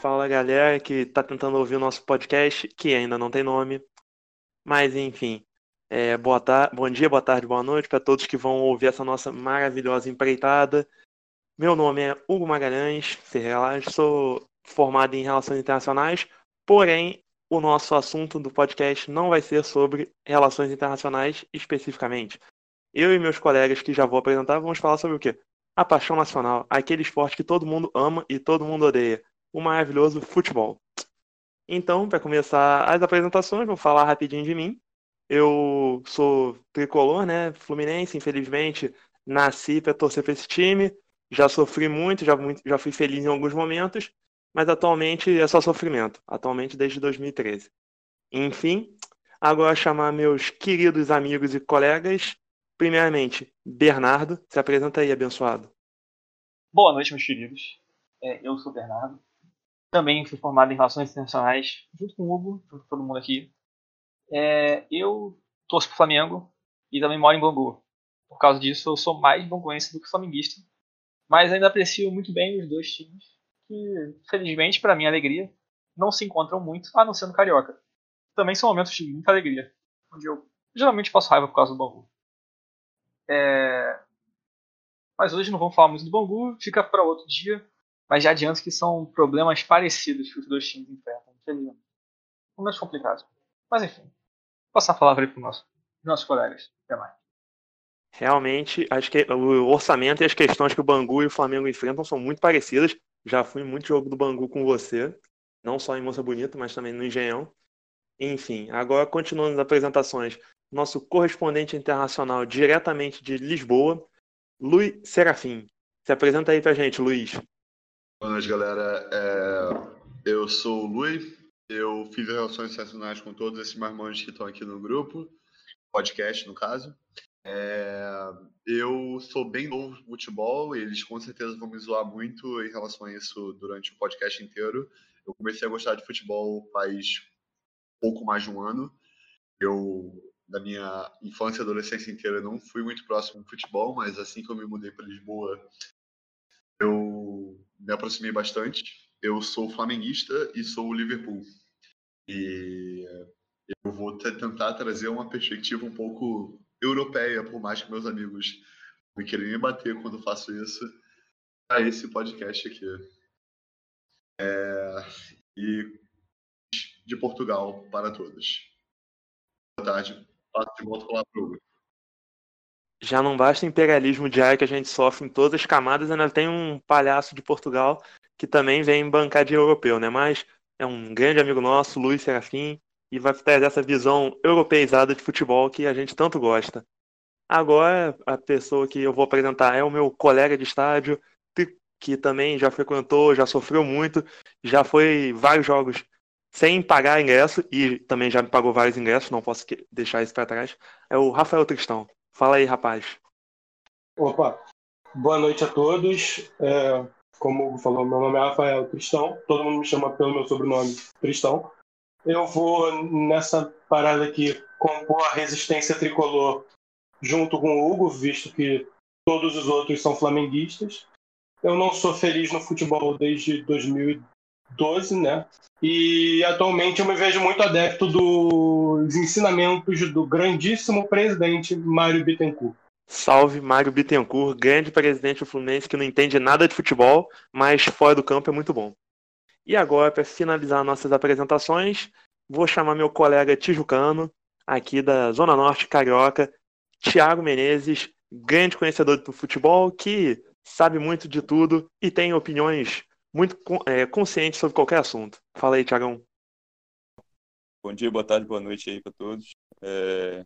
Fala galera que está tentando ouvir o nosso podcast, que ainda não tem nome. Mas enfim, é, boa tar bom dia, boa tarde, boa noite para todos que vão ouvir essa nossa maravilhosa empreitada. Meu nome é Hugo Magalhães Ferreira, sou formado em Relações Internacionais, porém o nosso assunto do podcast não vai ser sobre relações internacionais especificamente. Eu e meus colegas que já vou apresentar vamos falar sobre o quê? A paixão nacional, aquele esporte que todo mundo ama e todo mundo odeia, o maravilhoso futebol. Então, para começar as apresentações, vou falar rapidinho de mim. Eu sou tricolor, né? Fluminense, infelizmente, nasci para torcer para esse time. Já sofri muito, já, já fui feliz em alguns momentos, mas atualmente é só sofrimento. Atualmente desde 2013. Enfim, agora chamar meus queridos amigos e colegas. Primeiramente, Bernardo, se apresenta aí, abençoado. Boa noite, meus queridos. É, eu sou Bernardo. Também fui formado em Relações Internacionais, junto com o Hugo, junto com todo mundo aqui. É, eu torço pro Flamengo e também moro em Bangu. Por causa disso, eu sou mais banguense do que flamenguista. Mas ainda aprecio muito bem os dois times, que, felizmente, para minha alegria, não se encontram muito, a não ser no Carioca. Também são momentos de muita alegria, onde eu geralmente passo raiva por causa do Bangu. É... Mas hoje não vamos falar muito do Bangu, fica para outro dia. Mas já adianto que são problemas parecidos que os dois times enfrentam, infelizmente. Momentos complicados. Mas enfim, passar a palavra aí para os nossos colegas. Até mais. Realmente, acho que o orçamento e as questões que o Bangu e o Flamengo enfrentam são muito parecidas. Já fui muito jogo do Bangu com você, não só em Moça Bonita, mas também no Engenhão. Enfim, agora continuando as apresentações, nosso correspondente internacional diretamente de Lisboa, Luiz Serafim. Se apresenta aí pra gente, Luiz. Boa noite, galera. É... Eu sou o Luiz, eu fiz relações internacionais com todos esses marmanjos que estão aqui no grupo, podcast no caso. É, eu sou bem novo no futebol e eles com certeza vão me zoar muito em relação a isso durante o podcast inteiro. Eu comecei a gostar de futebol faz pouco mais de um ano. Eu, da minha infância e adolescência inteira, não fui muito próximo do futebol, mas assim que eu me mudei para Lisboa, eu me aproximei bastante. Eu sou flamenguista e sou Liverpool. E eu vou tentar trazer uma perspectiva um pouco europeia, por mais que meus amigos me querem me bater quando faço isso, a esse podcast aqui. É, e de Portugal para todos. Boa tarde. Passo de volta para o Já não basta o imperialismo diário que a gente sofre em todas as camadas, ainda tem um palhaço de Portugal que também vem bancar de europeu, né? Mas é um grande amigo nosso, Luiz Serafim, e vai trazer essa visão europeizada de futebol que a gente tanto gosta. Agora, a pessoa que eu vou apresentar é o meu colega de estádio, que também já frequentou, já sofreu muito, já foi vários jogos sem pagar ingresso e também já me pagou vários ingressos, não posso deixar isso para trás. É o Rafael Tristão. Fala aí, rapaz. Opa, boa noite a todos. É, como o Hugo falou, meu nome é Rafael Tristão, todo mundo me chama pelo meu sobrenome Tristão. Eu vou nessa parada aqui compor a resistência tricolor junto com o Hugo, visto que todos os outros são flamenguistas. Eu não sou feliz no futebol desde 2012, né? E atualmente eu me vejo muito adepto dos ensinamentos do grandíssimo presidente Mário Bittencourt. Salve Mário Bittencourt, grande presidente do Fluminense que não entende nada de futebol, mas fora do campo é muito bom. E agora, para finalizar nossas apresentações, vou chamar meu colega tijucano, aqui da Zona Norte Carioca, Thiago Menezes, grande conhecedor do futebol, que sabe muito de tudo e tem opiniões muito é, conscientes sobre qualquer assunto. Fala aí, Thiagão. Bom dia, boa tarde, boa noite aí para todos. É...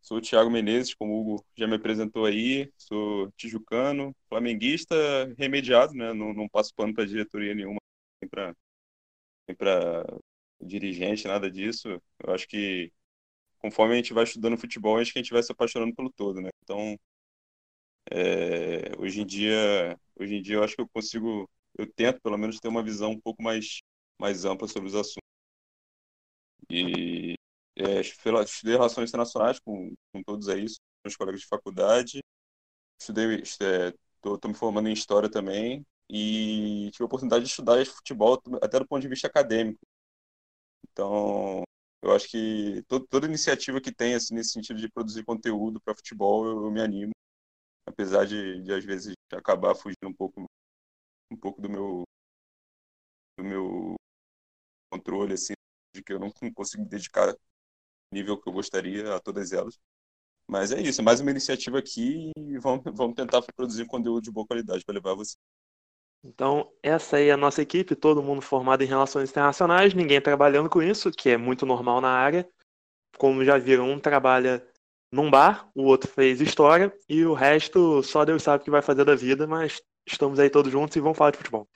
Sou o Thiago Menezes, como o Hugo já me apresentou aí, sou tijucano, flamenguista remediado, né? Não, não passo pano para diretoria nenhuma nem para dirigente, nada disso. Eu acho que conforme a gente vai estudando futebol, acho que a gente vai se apaixonando pelo todo, né? Então, é, hoje em dia, hoje em dia eu acho que eu consigo, eu tento pelo menos ter uma visão um pouco mais mais ampla sobre os assuntos. E é, estudei relações internacionais com, com todos aí, meus colegas de faculdade. Estudei, é, tô, tô me formando em História também e tive a oportunidade de estudar futebol até do ponto de vista acadêmico. Então, eu acho que todo, toda iniciativa que tem assim, nesse sentido de produzir conteúdo para futebol, eu, eu, me animo, apesar de, de às vezes acabar fugindo um pouco um pouco do meu do meu controle assim, de que eu não consigo me dedicar nível que eu gostaria a todas elas. Mas é isso, é mais uma iniciativa aqui e vamos, vamos tentar produzir conteúdo de boa qualidade para levar você. Então, essa aí é a nossa equipe, todo mundo formado em relações internacionais, ninguém trabalhando com isso, que é muito normal na área. Como já viram, um trabalha num bar, o outro fez história, e o resto só Deus sabe o que vai fazer da vida, mas estamos aí todos juntos e vamos falar de futebol.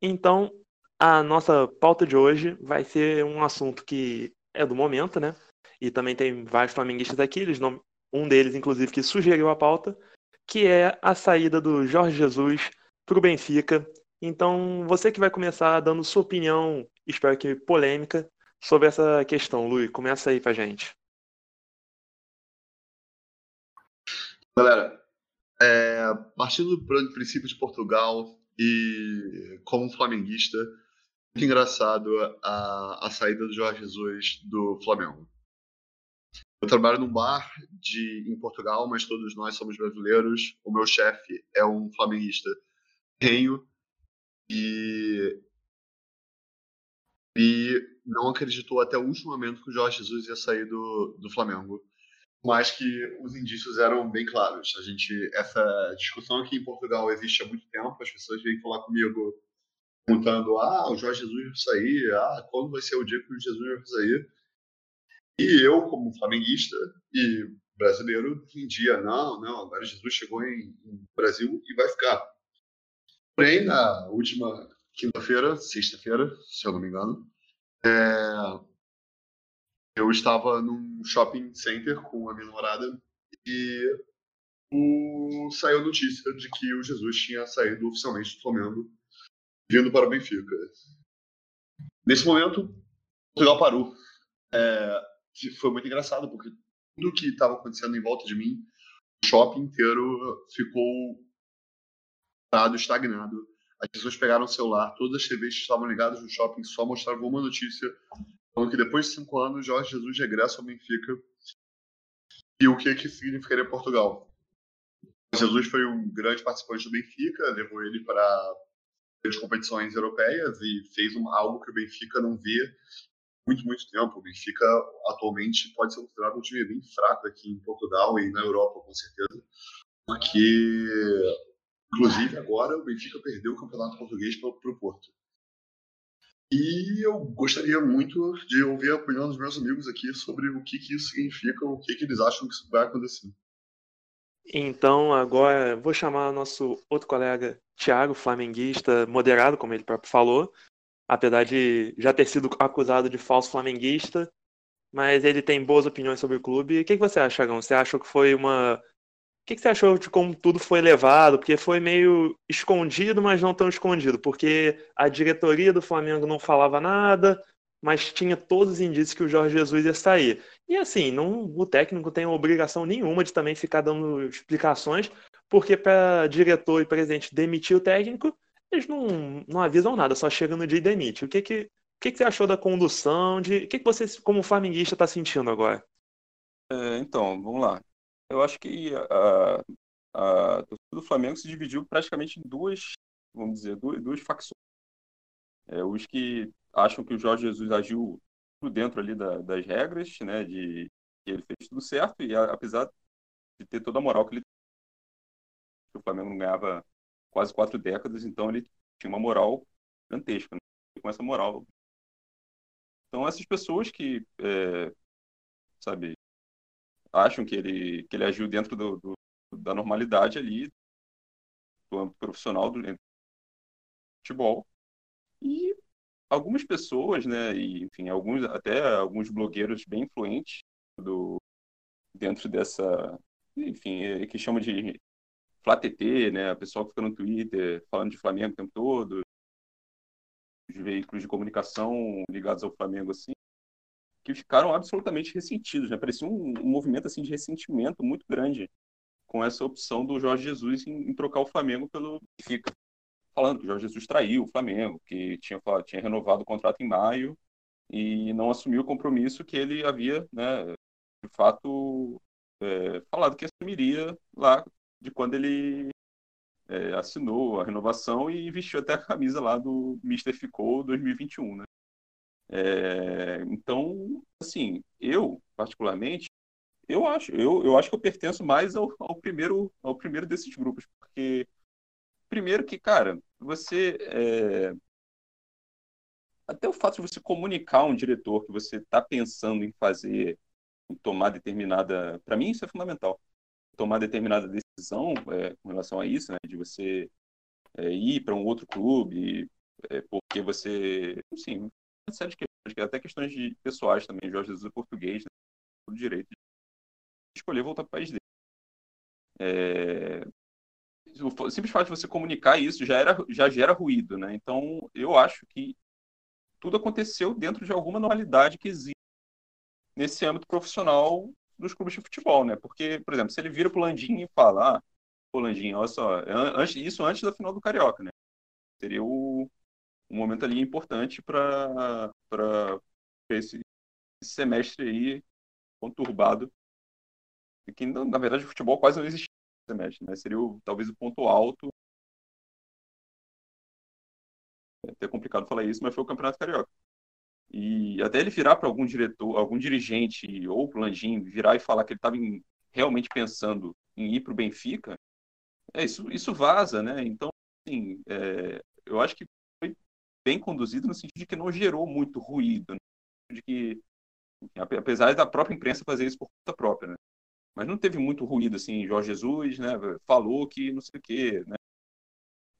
Então, a nossa pauta de hoje vai ser um assunto que é do momento, né? E também tem vários flamenguistas aqui, eles não... um deles, inclusive, que sugeriu a pauta, que é a saída do Jorge Jesus para o Benfica. Então, você que vai começar dando sua opinião, espero que polêmica, sobre essa questão. Luiz, começa aí pra gente. Galera, é, partindo do princípio de Portugal e como flamenguista, muito engraçado a, a saída do Jorge Jesus do Flamengo. Eu trabalho num bar de, em Portugal, mas todos nós somos brasileiros. O meu chefe é um flamenguista tenho e e não acreditou até o último momento que o Jorge Jesus ia sair do, do Flamengo, mas que os indícios eram bem claros. A gente essa discussão aqui em Portugal existe há muito tempo. As pessoas vêm falar comigo perguntando: ah, o Jorge Jesus vai sair, ah, quando vai ser o dia que o Jesus vai sair? E eu, como flamenguista e brasileiro, entendia: não, não, agora Jesus chegou em, em Brasil e vai ficar. Porém, na última quinta-feira, sexta-feira, se eu não me engano, é... eu estava num shopping center com a minha namorada e o... saiu a notícia de que o Jesus tinha saído oficialmente do Flamengo, vindo para o Benfica. Nesse momento, Portugal parou. É... Foi muito engraçado, porque tudo que estava acontecendo em volta de mim, o shopping inteiro ficou parado, estagnado. As pessoas pegaram o celular, todas as TVs que estavam ligadas no shopping só mostravam uma notícia falando que depois de cinco anos Jorge Jesus regressa ao Benfica e o que que significaria Portugal. Jesus foi um grande participante do Benfica, levou ele para as competições europeias e fez um, algo que o Benfica não vê muito, muito tempo. O Benfica atualmente pode ser considerado um time bem fraco aqui em Portugal e na Europa, com certeza, porque Inclusive, agora o Benfica perdeu o Campeonato Português para o Porto. E eu gostaria muito de ouvir a opinião dos meus amigos aqui sobre o que, que isso significa, o que, que eles acham que isso vai acontecer. Então, agora vou chamar nosso outro colega, Thiago, flamenguista, moderado, como ele próprio falou, apesar de já ter sido acusado de falso flamenguista, mas ele tem boas opiniões sobre o clube. O que, que você acha, Chagão? Você acha que foi uma que, que, você achou de como tudo foi levado? Porque foi meio escondido, mas não tão escondido. Porque a diretoria do Flamengo não falava nada, mas tinha todos os indícios que o Jorge Jesus ia sair. E assim, não, o técnico tem obrigação nenhuma de também ficar dando explicações, porque para diretor e presidente demitir o técnico, eles não, não avisam nada, só chega no dia e demite. O que, que, o que, que você achou da condução? De, o que, que você, como flamenguista, está sentindo agora? É, então, vamos lá eu acho que a, a torcida do Flamengo se dividiu praticamente em duas, vamos dizer, duas, duas facções. É, os que acham que o Jorge Jesus agiu dentro ali da, das regras, né, de que ele fez tudo certo e apesar de ter toda a moral que ele o Flamengo não ganhava quase quatro décadas, então ele tinha uma moral gigantesca, né? com essa moral. Então essas pessoas que, é, sabe, acham que ele, que ele agiu dentro do, do da normalidade ali, do âmbito profissional do futebol. E algumas pessoas, né, e, enfim, alguns, até alguns blogueiros bem influentes do, dentro dessa, enfim, é, que chama de FlaTT, né, a pessoa que fica no Twitter falando de Flamengo o tempo todo, os veículos de comunicação ligados ao Flamengo, assim, que ficaram absolutamente ressentidos, né? Parecia um, um movimento assim de ressentimento muito grande com essa opção do Jorge Jesus em, em trocar o Flamengo pelo Benfica. Falando que o Jorge Jesus traiu o Flamengo, que tinha, tinha renovado o contrato em maio e não assumiu o compromisso que ele havia, né, de fato, é, falado que assumiria lá de quando ele é, assinou a renovação e vestiu até a camisa lá do Mister Ficou 2021, né? É, então, assim, eu particularmente, eu acho, eu, eu acho que eu pertenço mais ao, ao primeiro, ao primeiro desses grupos, porque primeiro que, cara, você é, até o fato de você comunicar a um diretor que você está pensando em fazer, em tomar determinada, para mim isso é fundamental, tomar determinada decisão é, com relação a isso, né, de você é, ir para um outro clube, é, porque você, sim, uma série de questões, até questões de pessoais também, Jorge Jesus é português, né, o direito de escolher voltar para o país dele. É, o simples fato de você comunicar isso já, era, já gera ruído, né? Então, eu acho que tudo aconteceu dentro de alguma normalidade que existe nesse âmbito profissional dos clubes de futebol, né? Porque, por exemplo, se ele vira pro Landim e fala, ah, pô, Landim, olha só, antes, isso antes da final do Carioca, né? Seria o, um momento ali importante para esse, esse semestre aí conturbado. E que, na verdade, o futebol quase não existia nesse semestre, né? Seria o, talvez o ponto alto. É até complicado falar isso, mas foi o Campeonato Carioca. E até ele virar para algum diretor, algum dirigente ou o Landim virar e falar que ele estava realmente pensando em ir para o Benfica, é, isso, isso vaza, né? Então, assim, é, eu acho que bem conduzido no sentido de que não gerou muito ruído, né? de que, apesar da própria imprensa fazer isso por conta própria, né? Mas não teve muito ruído, assim, Jorge Jesus, né, falou que não sei o quê, né?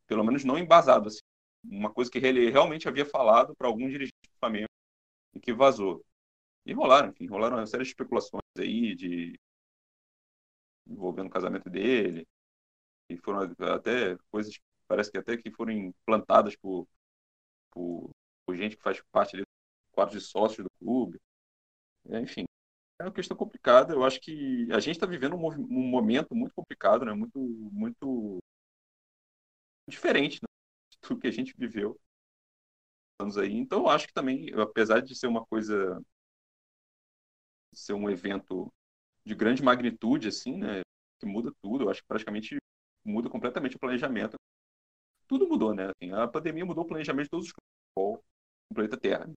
Pelo menos não embasado, assim. Uma coisa que ele realmente havia falado para algum dirigente do Flamengo e que vazou. E rolaram, enfim, rolaram uma série de especulações aí de envolvendo o casamento dele, e foram até coisas parece que até que foram implantadas por, por, por gente que faz parte do quadro de sócios do clube. É, enfim, é uma questão complicada. Eu acho que a gente está vivendo um, um, momento muito complicado, né? muito, muito diferente né? do que a gente viveu anos aí. Então, eu acho que também, apesar de ser uma coisa, ser um evento de grande magnitude, assim, né, que muda tudo, eu acho que praticamente muda completamente o planejamento. Tudo mudou, né? Assim, a pandemia mudou o planejamento de todos os clubes do planeta Terra.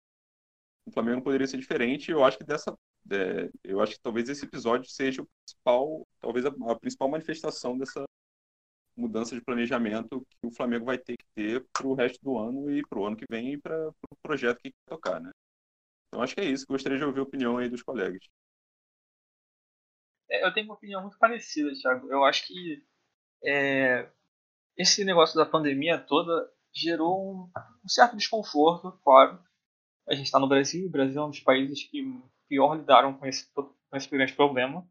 O Flamengo poderia ser diferente. Eu acho que dessa, é, eu acho que talvez esse episódio seja o principal, talvez a, a principal manifestação dessa mudança de planejamento que o Flamengo vai ter que ter para o resto do ano e para o ano que vem e para o pro projeto que quer tocar, né? Então acho que é isso. Gostaria de ouvir a opinião aí dos colegas. É, eu tenho uma opinião muito parecida, Thiago. Eu acho que é, esse negócio da pandemia toda gerou um, um certo desconforto, claro. A gente está no Brasil, o Brasil é um dos países que pior lidaram com esse, com esse grande problema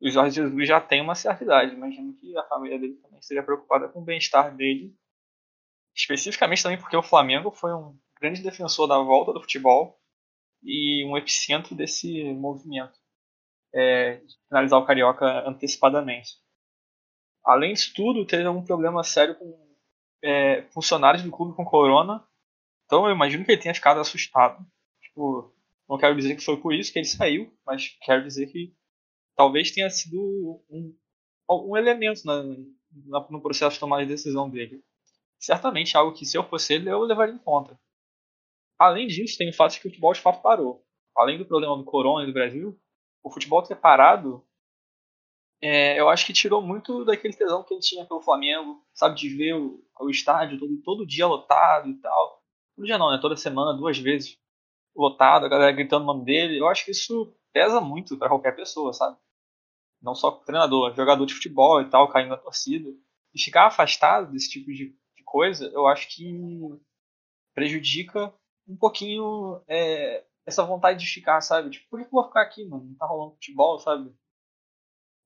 o Jorge Jesus já tem uma certa idade. Imagino que a família dele também seria preocupada com o bem-estar dele. Especificamente também porque o Flamengo foi um grande defensor da volta do futebol e um epicentro desse movimento é, finalizar o Carioca antecipadamente. Além disso tudo, teve algum problema sério com é, funcionários do clube com corona. Então eu imagino que ele tenha ficado assustado. Tipo, não quero dizer que foi por isso que ele saiu, mas quero dizer que talvez tenha sido um, um elemento na, na, no processo de tomar a decisão dele. Certamente algo que, se eu fosse ele, eu levaria em conta. Além disso, tem o fato de que o futebol de fato parou. Além do problema do corona e do Brasil, o futebol ter parado, é, eu acho que tirou muito daquele tesão que ele tinha pelo Flamengo, sabe, de ver o, o estádio todo, todo dia lotado e tal. Todo dia não, né? Toda semana, duas vezes lotado, a galera gritando o nome dele. Eu acho que isso pesa muito para qualquer pessoa, sabe? não só treinador, jogador de futebol e tal, caindo na torcida. E ficar afastado desse tipo de, de coisa, eu acho que prejudica um pouquinho é, essa vontade de ficar, sabe? Tipo, por que eu vou ficar aqui, mano? Não tá rolando futebol, sabe?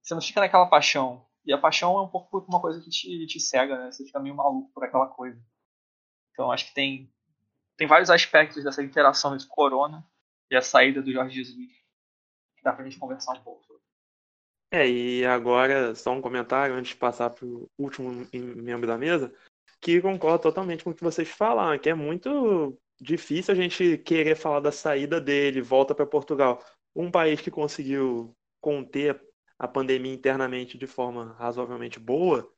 Você não fica naquela paixão. E a paixão é um pouco uma coisa que te, te cega, né? Você fica meio maluco por aquela coisa. Então acho que tem, tem vários aspectos dessa interação entre corona e a saída do Jorge Jesus que dá pra gente conversar um pouco sobre. É, e agora, só um comentário antes de passar para o último membro da mesa, que concordo totalmente com o que vocês falaram, que é muito difícil a gente querer falar da saída dele, volta para Portugal. Um país que conseguiu conter a pandemia internamente de forma razoavelmente boa,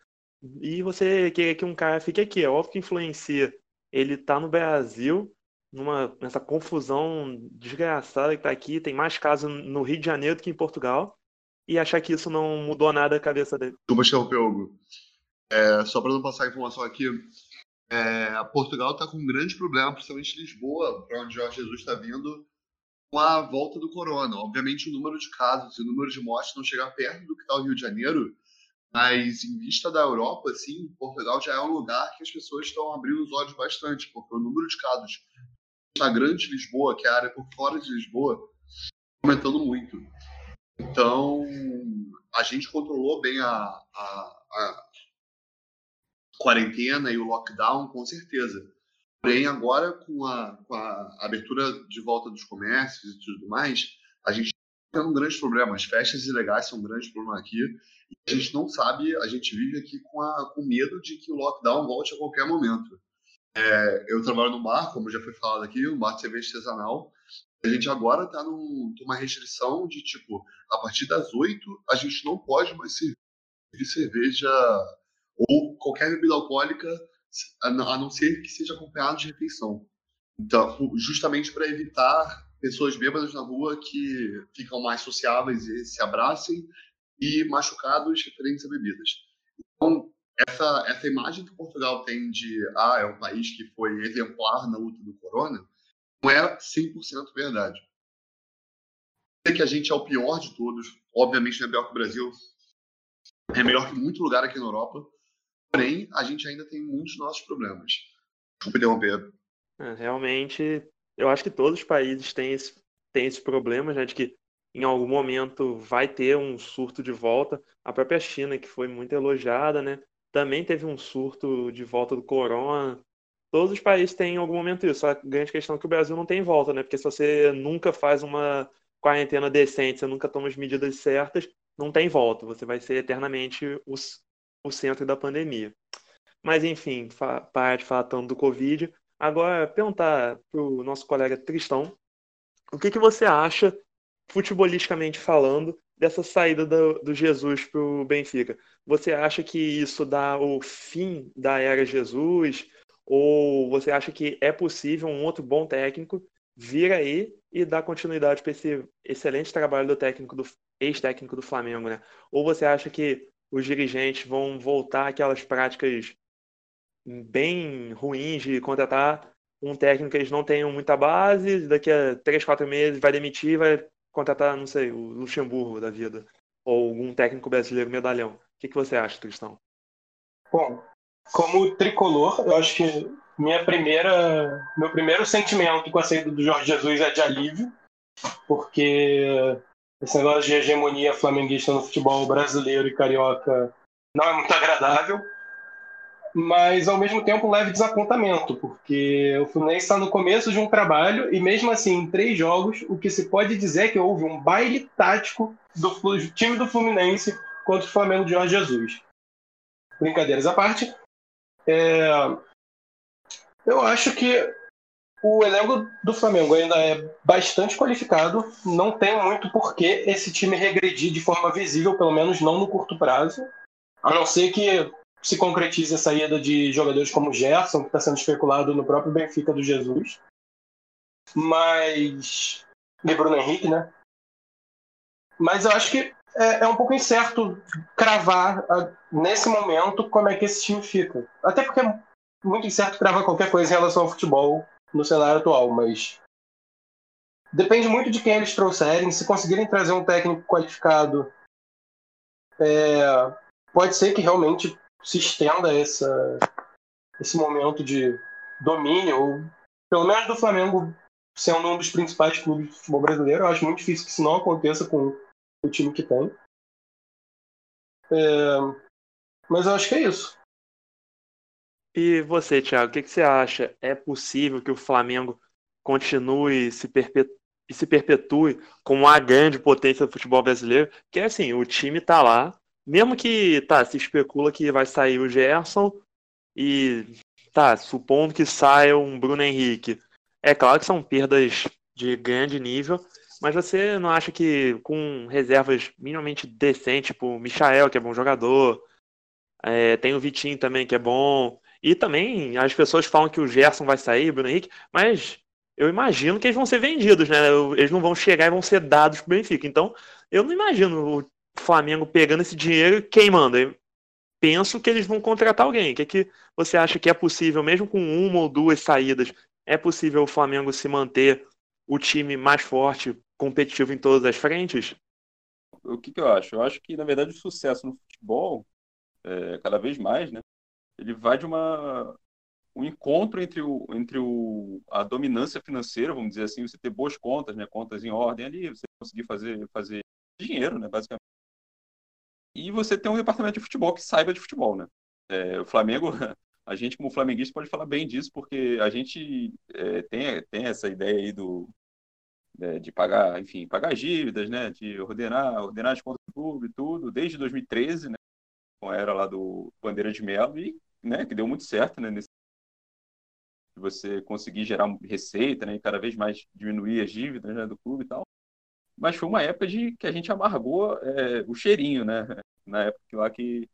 e você querer que um cara fique aqui. É óbvio que influencia. Ele tá no Brasil, numa, nessa confusão desgraçada que tá aqui, tem mais casos no Rio de Janeiro do que em Portugal, e achar que isso não mudou nada a cabeça dele. Desculpa interromper, Hugo. É, só para não passar a informação aqui, é, Portugal está com um grande problema, principalmente Lisboa, para onde Jorge Jesus está vindo, com a volta do corona. Obviamente, o número de casos e o número de mortes não chega perto do que está o Rio de Janeiro, mas em vista da Europa, assim, Portugal já é um lugar que as pessoas estão abrindo os olhos bastante, porque o número de casos na grande Lisboa, que é a área por fora de Lisboa, está aumentando muito. Então, a gente controlou bem a, a, a quarentena e o lockdown, com certeza. Porém, agora, com a, com a abertura de volta dos comércios e tudo mais, a gente tem um grande problema. As festas ilegais são um grande problema aqui. A gente não sabe, a gente vive aqui com, a, com medo de que o lockdown volte a qualquer momento. É, eu trabalho no bar, como já foi falado aqui, um bar de cerveja artesanal. A gente agora está numa restrição de, tipo, a partir das oito, a gente não pode mais servir cerveja ou qualquer bebida alcoólica, a não ser que seja acompanhado de refeição. Então, justamente para evitar pessoas bêbadas na rua que ficam mais sociáveis e se abracem e machucados referentes a bebidas. Então, essa, essa imagem que Portugal tem de ah, é um país que foi exemplar na luta do corona, não é 100% verdade. Sei que a gente é o pior de todos, obviamente não é pior que o Brasil, é melhor que muito lugar aqui na Europa, Porém, a gente ainda tem muitos nossos problemas. Desculpa interromper. É, realmente, eu acho que todos os países têm esse, têm esse problema, né, de que em algum momento vai ter um surto de volta. A própria China, que foi muito elogiada, né, também teve um surto de volta do corona. Todos os países têm em algum momento isso. A grande questão é que o Brasil não tem volta, né? Porque se você nunca faz uma quarentena decente, você nunca toma as medidas certas, não tem volta. Você vai ser eternamente os, o centro da pandemia. Mas, enfim, falar tanto do Covid. Agora, perguntar para o nosso colega Tristão, o que, que você acha, futebolisticamente falando, dessa saída do, do Jesus para o Benfica? Você acha que isso dá o fim da era Jesus? Ou você acha que é possível um outro bom técnico vir aí e dar continuidade para esse excelente trabalho do técnico do ex-técnico do Flamengo, né? Ou você acha que os dirigentes vão voltar àquelas práticas bem ruins de contratar um técnico que eles não tenham muita base, daqui a três, quatro meses vai demitir, vai contratar, não sei, o Luxemburgo da vida, ou algum técnico brasileiro medalhão. O que, que você acha, Tristão? Bom, como tricolor, eu acho que minha primeira, meu primeiro sentimento com a saída do Jorge Jesus é de alívio, porque esse negócio de hegemonia flamenguista no futebol brasileiro e carioca não é muito agradável, mas ao mesmo tempo um leve desapontamento, porque o Fluminense está no começo de um trabalho e mesmo assim, em três jogos, o que se pode dizer é que houve um baile tático do time do Fluminense contra o Flamengo de Jorge Jesus. Brincadeiras à parte, é... eu acho que o elenco do Flamengo ainda é bastante qualificado, não tem muito por que esse time regredir de forma visível, pelo menos não no curto prazo, a não ser que se concretize a saída de jogadores como Gerson, que está sendo especulado no próprio Benfica do Jesus. Mas. E Bruno Henrique, né? Mas eu acho que é, é um pouco incerto cravar nesse momento como é que esse time fica. Até porque é muito incerto cravar qualquer coisa em relação ao futebol no cenário atual, mas depende muito de quem eles trouxerem. Se conseguirem trazer um técnico qualificado, é, pode ser que realmente se estenda essa, esse momento de domínio, ou pelo menos do Flamengo sendo um dos principais clubes de futebol brasileiro. Eu acho muito difícil que isso não aconteça com o time que tem. É, mas eu acho que é isso. E você, Thiago, o que, que você acha? É possível que o Flamengo continue se e se perpetue como a grande potência do futebol brasileiro, que assim, o time tá lá, mesmo que tá, se especula que vai sair o Gerson e tá, supondo que saia um Bruno Henrique. É claro que são perdas de grande nível, mas você não acha que com reservas minimamente decentes, tipo o Michael, que é bom jogador, é, tem o Vitinho também, que é bom, e também as pessoas falam que o Gerson vai sair, o Bruno Henrique, mas eu imagino que eles vão ser vendidos, né? Eles não vão chegar e vão ser dados pro Benfica. Então, eu não imagino o Flamengo pegando esse dinheiro e queimando. Eu penso que eles vão contratar alguém. O que, é que você acha que é possível, mesmo com uma ou duas saídas, é possível o Flamengo se manter o time mais forte, competitivo em todas as frentes? O que, que eu acho? Eu acho que, na verdade, o sucesso no futebol, é, cada vez mais, né? Ele vai de uma um encontro entre, o, entre o, a dominância financeira, vamos dizer assim, você ter boas contas, né, contas em ordem ali, você conseguir fazer, fazer dinheiro, né, basicamente. E você ter um departamento de futebol que saiba de futebol, né. É, o Flamengo, a gente como flamenguista pode falar bem disso, porque a gente é, tem, tem essa ideia aí do, é, de pagar, enfim, pagar dívidas, né, de ordenar, ordenar as contas do clube tudo, desde 2013, né, com a era lá do Bandeira de Melo, e né, que deu muito certo né, nesse de você conseguir gerar receita, né, e cada vez mais diminuir as dívidas né, do clube e tal. Mas foi uma época de que a gente amargou é, o cheirinho, né? Na época lá que,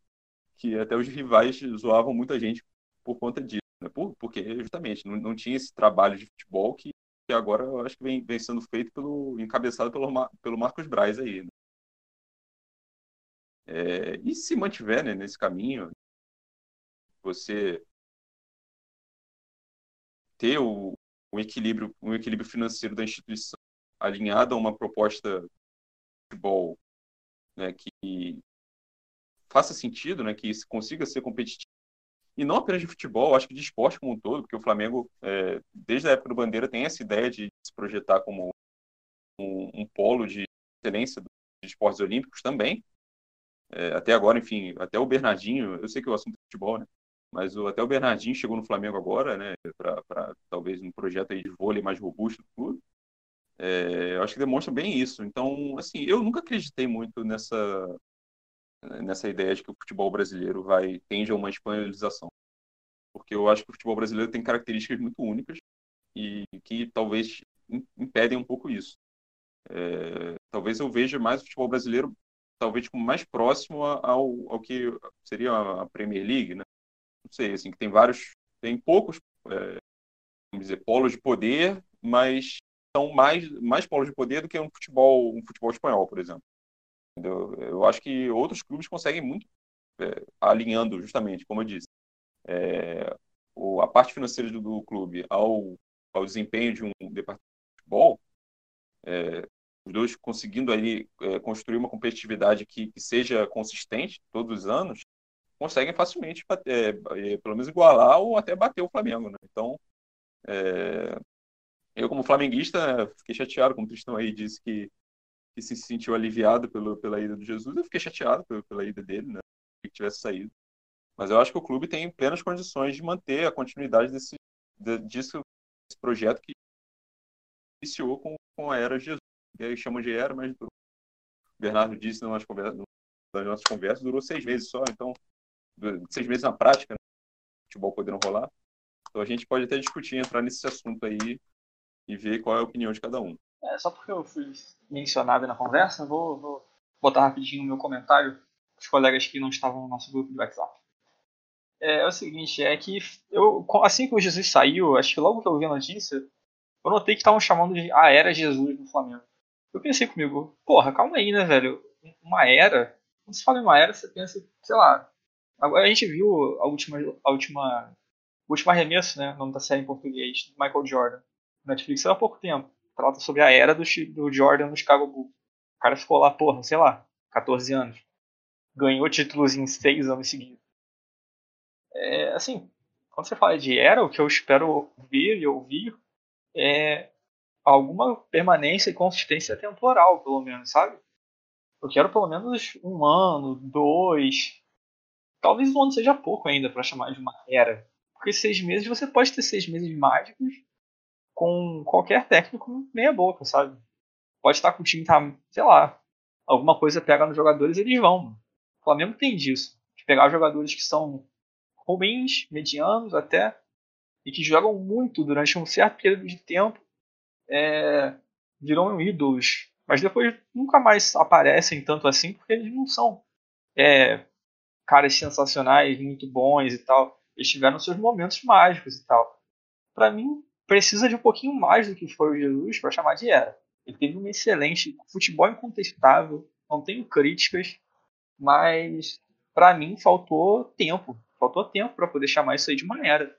que até os rivais zoavam muita gente por conta disso, né? Por, porque justamente não, não tinha esse trabalho de futebol que, que agora eu acho que vem, vem sendo feito pelo encabeçado pelo, pelo Marcos Braz aí. Né? É, e se mantiver né, nesse caminho, você ter o, o equilíbrio, um equilíbrio financeiro da instituição alinhado a uma proposta de futebol né, que faça sentido, né, que consiga ser competitivo. E não apenas de futebol, acho que de esporte como um todo, porque o Flamengo, é, desde a época do Bandeira, tem essa ideia de se projetar como um, um polo de excelência de esportes olímpicos também. É, até agora, enfim, até o Bernardinho, eu sei que o assunto é futebol, né? Mas o, até o Bernardinho chegou no Flamengo agora, né, para talvez um projeto aí de vôlei mais robusto do clube. É, eu acho que demonstra bem isso. Então, assim, eu nunca acreditei muito nessa nessa ideia de que o futebol brasileiro vai tende a uma espanholização, porque eu acho que o futebol brasileiro tem características muito únicas e que talvez impedem um pouco isso. É, talvez eu veja mais o futebol brasileiro talvez como mais próximo ao, ao que seria a Premier League, né? Sei, assim, que tem vários, tem poucos, é, vamos dizer, polos de poder, mas são mais, mais polos de poder do que um futebol, um futebol espanhol, por exemplo. Entendeu? Eu acho que outros clubes conseguem muito, é, alinhando justamente, como eu disse, é, o, a parte financeira do, do, clube ao, ao desempenho de um departamento de futebol, é, os dois conseguindo ali é, construir uma competitividade que, que, seja consistente todos os anos, conseguem facilmente, é, é, pelo menos igualar ou até bater o Flamengo. Né? Então, é, eu como flamenguista fiquei chateado, como o Tristão aí disse que, que se sentiu aliviado pelo, pela ida do Jesus, eu fiquei chateado pela, pela ida dele, né? que tivesse saído. Mas eu acho que o clube tem plenas condições de manter a continuidade desse, de, disso, desse projeto que iniciou com, com a era Jesus. Que eles chamam de era, mas o Bernardo disse nas nossas conversas, durou seis meses só, então seis meses na prática, né? futebol podendo rolar. Então a gente pode até discutir, entrar nesse assunto aí e ver qual é a opinião de cada um. É, só porque eu fui mencionado na conversa, vou, vou botar rapidinho o meu comentário os colegas que não estavam no nosso grupo de WhatsApp. É, é, o seguinte, é que eu, assim que o Jesus saiu, acho que logo que eu vi a notícia, eu notei que estavam chamando de a era Jesus no Flamengo. Eu pensei comigo, porra, calma aí, né, velho? Uma era? Quando se fala em uma era, você pensa, sei lá, Agora a gente viu a última, a última, o último arremesso, né, nome da série em português, do Michael Jordan. Netflix há pouco tempo. Trata sobre a era do, do Jordan no Chicago Bulls. O cara ficou lá, porra, sei lá, 14 anos. Ganhou títulos em 6 anos seguidos. É, assim, quando você fala de era, o que eu espero ver e ouvir é alguma permanência e consistência temporal, pelo menos, sabe? Eu quero pelo menos um ano, dois, Talvez um ano seja pouco ainda para chamar de uma era. Porque seis meses, você pode ter seis meses mágicos com qualquer técnico meia boca, sabe? Pode estar com o time, tá, sei lá, alguma coisa pega nos jogadores, eles vão. O Flamengo tem disso. De pegar jogadores que são ruins, medianos até, e que jogam muito durante um certo período de tempo, é, viram ídolos. Mas depois nunca mais aparecem tanto assim, porque eles não são é, caras sensacionais, muito bons e tal. Eles tiveram seus momentos mágicos e tal. Para mim, precisa de um pouquinho mais do que foi o Jesus para chamar de era. Ele teve um excelente futebol incontestável, não tenho críticas, mas para mim faltou tempo. Faltou tempo para poder chamar isso aí de uma era.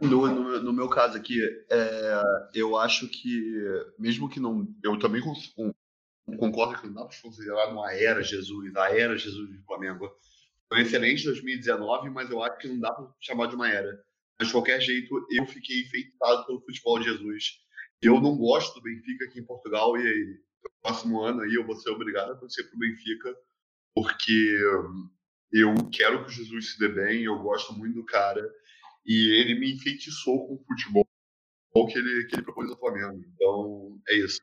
No, no, no, meu caso aqui, é, eu acho que, mesmo que não. Eu também concordo que não dá para considerar uma era Jesus, a era Jesus do Flamengo. Foi um excelente 2019, mas eu acho que não dá para chamar de uma era. Mas, de qualquer jeito, eu fiquei enfeitado pelo futebol de Jesus. Eu não gosto do Benfica aqui em Portugal e no próximo ano aí eu vou ser obrigado a torcer para o Benfica, porque eu quero que o Jesus se dê bem, eu gosto muito do cara e ele me enfeitiçou com o futebol que ele, que ele propôs ao Flamengo. Então, é isso.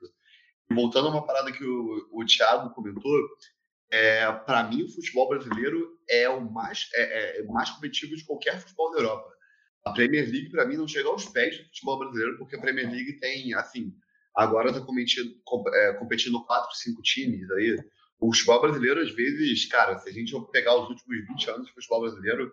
Voltando a uma parada que o, o Thiago comentou, é, para mim o futebol brasileiro é o mais, é, é, mais competitivo de qualquer futebol da Europa. A Premier League, para mim, não chega aos pés do futebol brasileiro, porque a Premier League tem, assim, agora está competindo, é, competindo quatro, cinco times aí. O futebol brasileiro, às vezes, cara, se a gente pegar os últimos 20 anos do futebol brasileiro,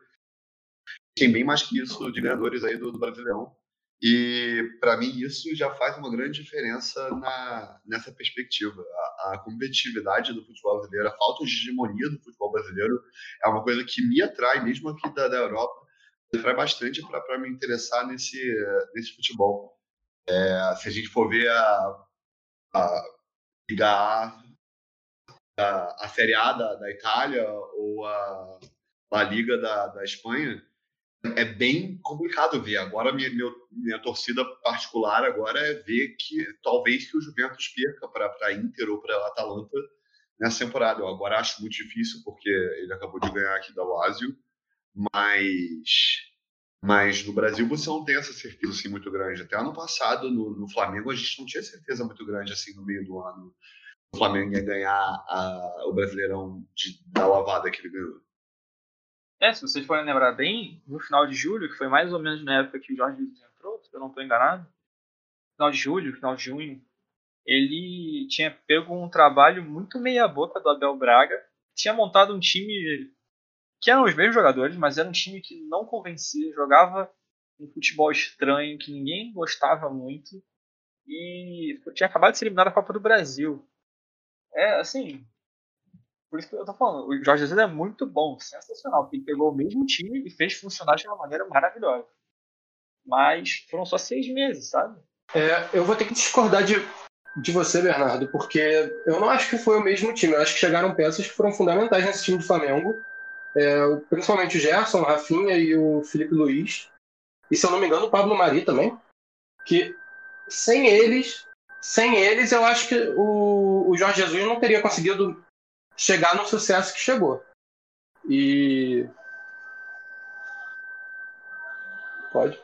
tem bem mais que isso de ganhadores aí do, do Brasileirão. E, para mim, isso já faz uma grande diferença na, nessa perspectiva. A, a, competitividade do futebol brasileiro, a falta de hegemonia do futebol brasileiro é uma coisa que me atrai, mesmo aqui da, da Europa, me atrai bastante para me interessar nesse, nesse futebol. É, se a gente for ver a, a Liga A, a, a Série A da, da Itália ou a, a Liga da, da Espanha, é bem complicado ver. Agora, minha, minha, torcida particular agora é ver que talvez que o Juventus perca para a Inter ou para a Atalanta nessa temporada. Eu agora acho muito difícil, porque ele acabou de ganhar aqui da Lazio, mas, mas no Brasil você não tem essa certeza assim, muito grande. Até ano passado, no, no Flamengo, a gente não tinha certeza muito grande assim no meio do ano. O Flamengo ia ganhar a, o Brasileirão de, da lavada que ele ganhou. É, se vocês forem lembrar bem, no final de julho, que foi mais ou menos na época que o Jorge Jesus entrou, se eu não estou enganado, final de julho, final de junho, ele tinha pego um trabalho muito meia-boca do Abel Braga, tinha montado um time que eram os mesmos jogadores, mas era um time que não convencia, jogava um futebol estranho, que ninguém gostava muito, e tinha acabado de ser eliminado da Copa do Brasil. É, assim, por isso que eu tô falando, o Jorge Jesus é muito bom, sensacional, porque ele pegou o mesmo time e fez funcionar de uma maneira maravilhosa. Mas foram só seis meses, sabe? É, eu vou ter que discordar de, de você, Bernardo, porque eu não acho que foi o mesmo time. Eu acho que chegaram peças que foram fundamentais nesse time do Flamengo. É, principalmente o Gerson, o Rafinha e o Felipe Luiz. E se eu não me engano, o Pablo Mari também. Que sem eles, sem eles, eu acho que o, o Jorge Jesus não teria conseguido chegar no sucesso que chegou. E. Pode.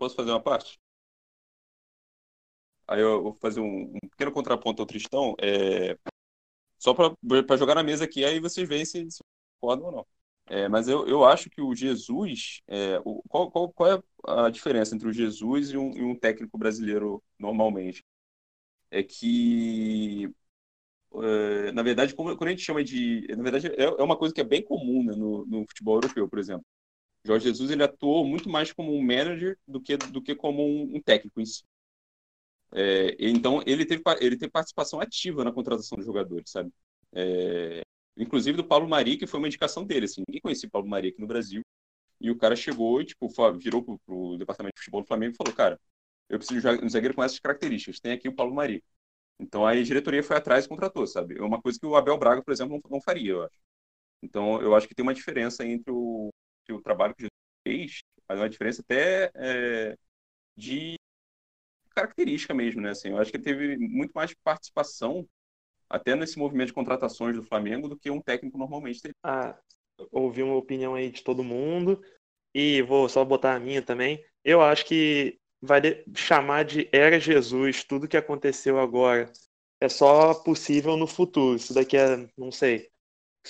Posso fazer uma parte? Aí eu vou fazer um, um pequeno contraponto ao Tristão. É... Só para jogar na mesa aqui, aí vocês veem se, se concordam ou não. É, mas eu, eu acho que o Jesus. É, o, qual, qual, qual é a diferença entre o Jesus e um, e um técnico brasileiro normalmente? É que é, na verdade, quando a gente chama de. Na verdade, é, é uma coisa que é bem comum né, no, no, futebol europeu, por exemplo. Jorge Jesus ele atuou muito mais como um manager do que, do que como um, um técnico em si. É, então, ele teve, ele teve participação ativa na contratação dos jogadores, sabe? É, inclusive do Paulo Mari, que foi uma indicação dele. Assim, ninguém conhecia o Paulo Mari aqui no Brasil. E o cara chegou e tipo, virou pro, pro departamento de futebol do Flamengo e falou: Cara, eu preciso de um zagueiro com essas características. Tem aqui o Paulo Mari. Então a diretoria foi atrás e contratou, sabe? É uma coisa que o Abel Braga, por exemplo, não, faria, eu acho. Então eu acho que tem uma diferença entre o, o trabalho que o fez, mas uma diferença até é, de característica mesmo, né? Assim, eu acho que ele teve muito mais participação até nesse movimento de contratações do Flamengo do que um técnico normalmente teria. Ah, ouvi uma opinião aí de todo mundo. e vou só botar a minha também. Eu acho que vai chamar de era Jesus tudo que aconteceu agora é só possível no futuro. Isso daqui é, não sei,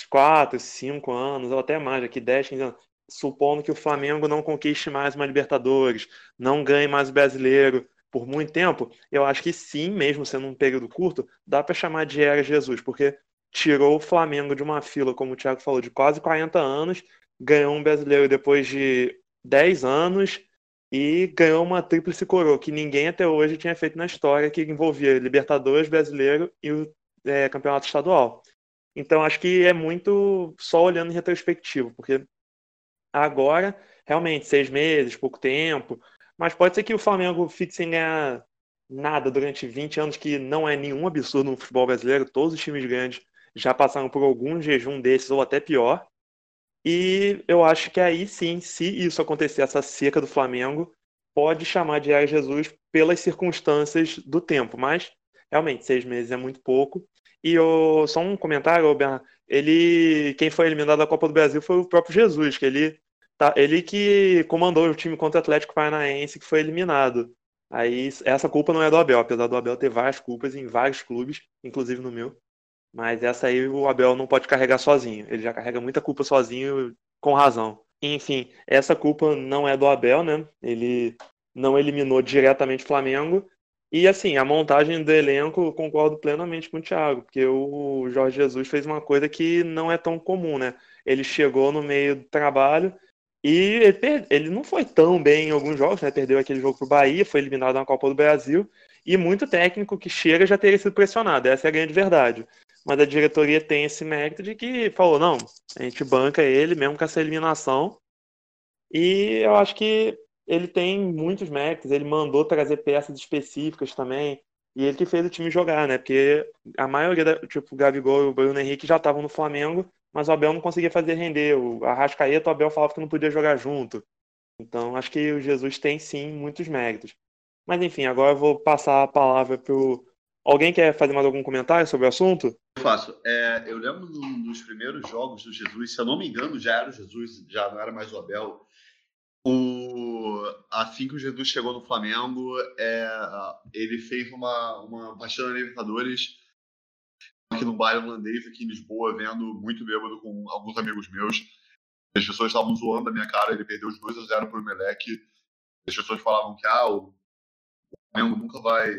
4, 5 anos, ou até mais, daqui 10, 15 anos. Supondo que o Flamengo não conquiste mais uma Libertadores, não ganhe mais o brasileiro por muito tempo, eu acho que sim, mesmo sendo um período curto, dá para chamar de era Jesus, porque tirou o Flamengo de uma fila, como o Thiago falou, de quase 40 anos, ganhou um brasileiro depois de 10 anos e ganhou uma tríplice coroa, que ninguém até hoje tinha feito na história, que envolvia Libertadores, Brasileiro e o é, Campeonato Estadual. Então acho que é muito só olhando em retrospectivo, porque agora, realmente, seis meses, pouco tempo, mas pode ser que o Flamengo fique sem ganhar nada durante 20 anos, que não é nenhum absurdo no futebol brasileiro, todos os times grandes já passaram por algum jejum desses, ou até pior. E eu acho que aí sim, se isso acontecer, essa seca do Flamengo, pode chamar de Era Jesus pelas circunstâncias do tempo. Mas, realmente, seis meses é muito pouco. E eu, só um comentário, Bernardo. Ele, quem foi eliminado da Copa do Brasil foi o próprio Jesus, que ele, tá, ele que comandou o time contra o Atlético Paranaense, que foi eliminado. Aí, essa culpa não é do Abel, apesar do Abel ter várias culpas em vários clubes, inclusive no meu. Mas essa aí o Abel não pode carregar sozinho. Ele já carrega muita culpa sozinho, com razão. Enfim, essa culpa não é do Abel, né? Ele não eliminou diretamente o Flamengo. E assim, a montagem do elenco, concordo plenamente com o Thiago, porque o Jorge Jesus fez uma coisa que não é tão comum, né? Ele chegou no meio do trabalho e ele, ele não foi tão bem em alguns jogos, né? Perdeu aquele jogo pro Bahia, foi eliminado na Copa do Brasil. E muito técnico que chega já teria sido pressionado, essa é a grande verdade mas a diretoria tem esse mérito de que falou, não, a gente banca ele mesmo com essa eliminação. E eu acho que ele tem muitos méritos, ele mandou trazer peças específicas também, e ele que fez o time jogar, né? Porque a maioria, da, tipo, o Gabigol e o Bruno Henrique já estavam no Flamengo, mas o Abel não conseguia fazer render. O Arrascaeta, o Abel falava que não podia jogar junto. Então, acho que o Jesus tem sim muitos méritos. Mas enfim, agora eu vou passar a palavra pro Alguém quer fazer mais algum comentário sobre o assunto? Eu faço. É, eu lembro dos primeiros jogos do Jesus, se eu não me engano, já era o Jesus, já não era mais o Abel. O, assim que o Jesus chegou no Flamengo, é, ele fez uma, uma partida na Libertadores aqui no bairro holandês, aqui em Lisboa, vendo muito bêbado com alguns amigos meus. As pessoas estavam zoando a minha cara, ele perdeu os 2 a 0 pro Melec. As pessoas falavam que ah, o Flamengo nunca vai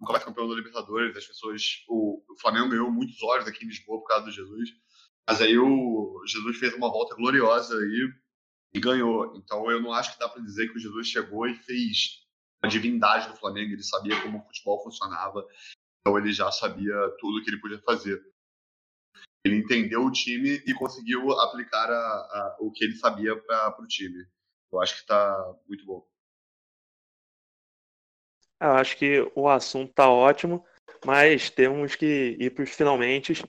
nunca vai campeão da Libertadores, as pessoas. O, o, Flamengo ganhou muitos olhos aqui em Lisboa por causa do Jesus. Mas aí o Jesus fez uma volta gloriosa aí e ganhou. Então eu não acho que dá para dizer que o Jesus chegou e fez a divindade do Flamengo. Ele sabia como o futebol funcionava. Então ele já sabia tudo que ele podia fazer. Ele entendeu o time e conseguiu aplicar a, a, o que ele sabia para o time. Eu acho que está muito bom. Eu acho que o assunto tá ótimo, mas temos que ir para os finalmente.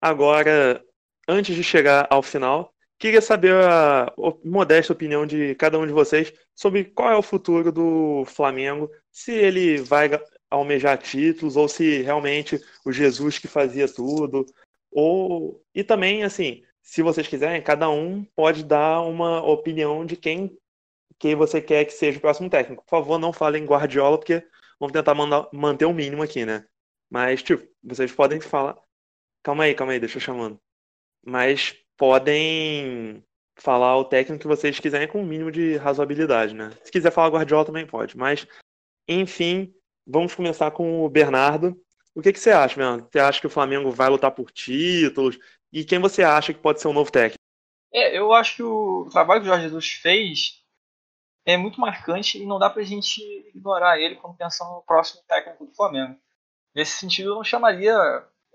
Agora, antes de chegar ao final, queria saber a modesta opinião de cada um de vocês sobre qual é o futuro do Flamengo, se ele vai almejar títulos ou se realmente o Jesus que fazia tudo, ou e também assim, se vocês quiserem, cada um pode dar uma opinião de quem que você quer que seja o próximo técnico. Por favor, não falem Guardiola, porque vamos tentar mandar, manter o mínimo aqui, né? Mas, tipo, vocês podem falar. Calma aí, calma aí, deixa eu chamando. Mas podem falar o técnico que vocês quiserem com o um mínimo de razoabilidade, né? Se quiser falar Guardiola também pode. Mas, enfim, vamos começar com o Bernardo. O que, que você acha, Bernardo? Você acha que o Flamengo vai lutar por títulos? E quem você acha que pode ser o novo técnico? É, eu acho que o trabalho que o Jorge Jesus fez é muito marcante e não dá pra gente ignorar ele quando pensando no próximo técnico do Flamengo. Nesse sentido, eu não chamaria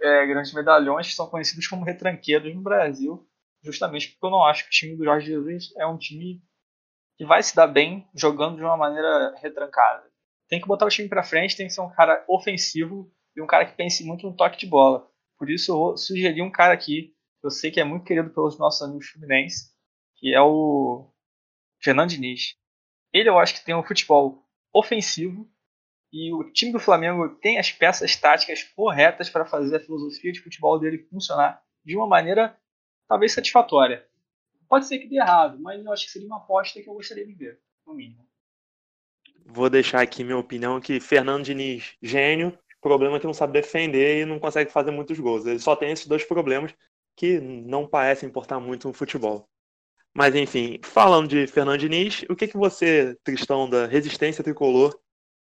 é, grandes medalhões que são conhecidos como retranqueiros no Brasil, justamente porque eu não acho que o time do Jorge Jesus é um time que vai se dar bem jogando de uma maneira retrancada. Tem que botar o time para frente, tem que ser um cara ofensivo e um cara que pense muito no toque de bola. Por isso eu vou sugerir um cara aqui, que eu sei que é muito querido pelos nossos amigos fluminenses, que é o Fernando Diniz. Ele eu acho que tem um futebol ofensivo e o time do Flamengo tem as peças táticas corretas para fazer a filosofia de futebol dele funcionar de uma maneira talvez satisfatória. Pode ser que dê errado, mas eu acho que seria uma aposta que eu gostaria de ver, no mínimo. Vou deixar aqui minha opinião que Fernando Diniz, gênio, problema que não sabe defender e não consegue fazer muitos gols. Ele só tem esses dois problemas que não parecem importar muito no futebol. Mas enfim, falando de Fernando Diniz, o que, que você, Tristão, da Resistência Tricolor,